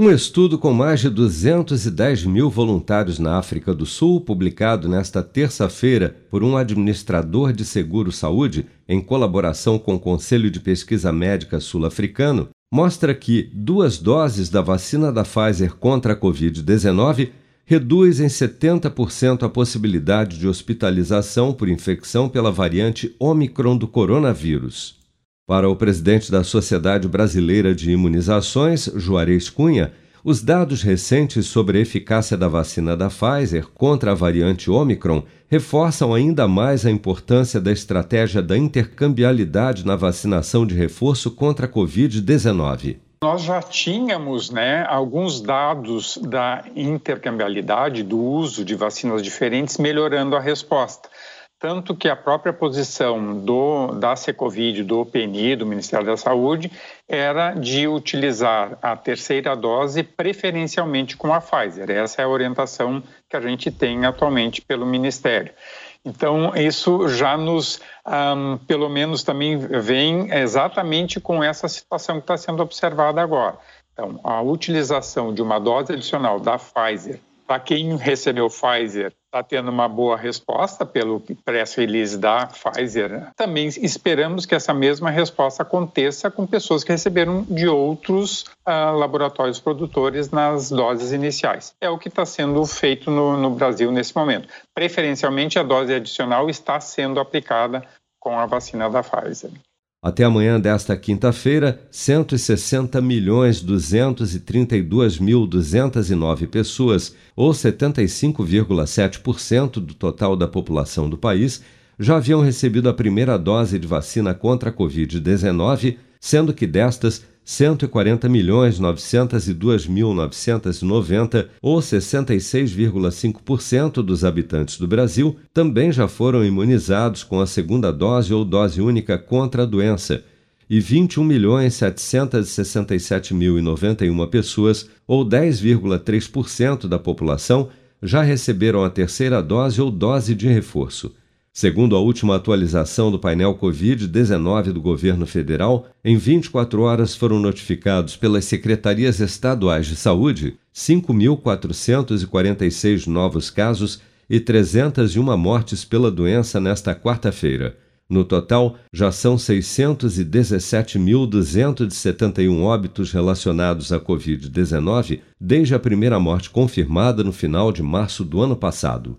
Um estudo com mais de 210 mil voluntários na África do Sul, publicado nesta terça-feira por um administrador de seguro-saúde, em colaboração com o Conselho de Pesquisa Médica Sul-Africano, mostra que duas doses da vacina da Pfizer contra a Covid-19 reduz em 70% a possibilidade de hospitalização por infecção pela variante Omicron do coronavírus. Para o presidente da Sociedade Brasileira de Imunizações, Juarez Cunha, os dados recentes sobre a eficácia da vacina da Pfizer contra a variante Omicron reforçam ainda mais a importância da estratégia da intercambialidade na vacinação de reforço contra a Covid-19. Nós já tínhamos né, alguns dados da intercambialidade, do uso de vacinas diferentes, melhorando a resposta. Tanto que a própria posição do, da Secovid, do PNI, do Ministério da Saúde, era de utilizar a terceira dose preferencialmente com a Pfizer. Essa é a orientação que a gente tem atualmente pelo Ministério. Então, isso já nos, um, pelo menos, também vem exatamente com essa situação que está sendo observada agora. Então, a utilização de uma dose adicional da Pfizer para quem recebeu Pfizer, está tendo uma boa resposta pelo press release da Pfizer. Também esperamos que essa mesma resposta aconteça com pessoas que receberam de outros uh, laboratórios produtores nas doses iniciais. É o que está sendo feito no, no Brasil nesse momento. Preferencialmente, a dose adicional está sendo aplicada com a vacina da Pfizer. Até amanhã desta quinta-feira, 160 milhões 232 mil 209 pessoas, ou 75,7% do total da população do país, já haviam recebido a primeira dose de vacina contra a Covid-19, sendo que destas 140 milhões 902 mil 990, ou 66,5% dos habitantes do Brasil, também já foram imunizados com a segunda dose ou dose única contra a doença, e 21 milhões 767 mil e 91 pessoas, ou 10,3% da população, já receberam a terceira dose ou dose de reforço. Segundo a última atualização do painel Covid-19 do governo federal, em 24 horas foram notificados pelas secretarias estaduais de saúde 5.446 novos casos e 301 mortes pela doença nesta quarta-feira. No total, já são 617.271 óbitos relacionados à Covid-19 desde a primeira morte confirmada no final de março do ano passado.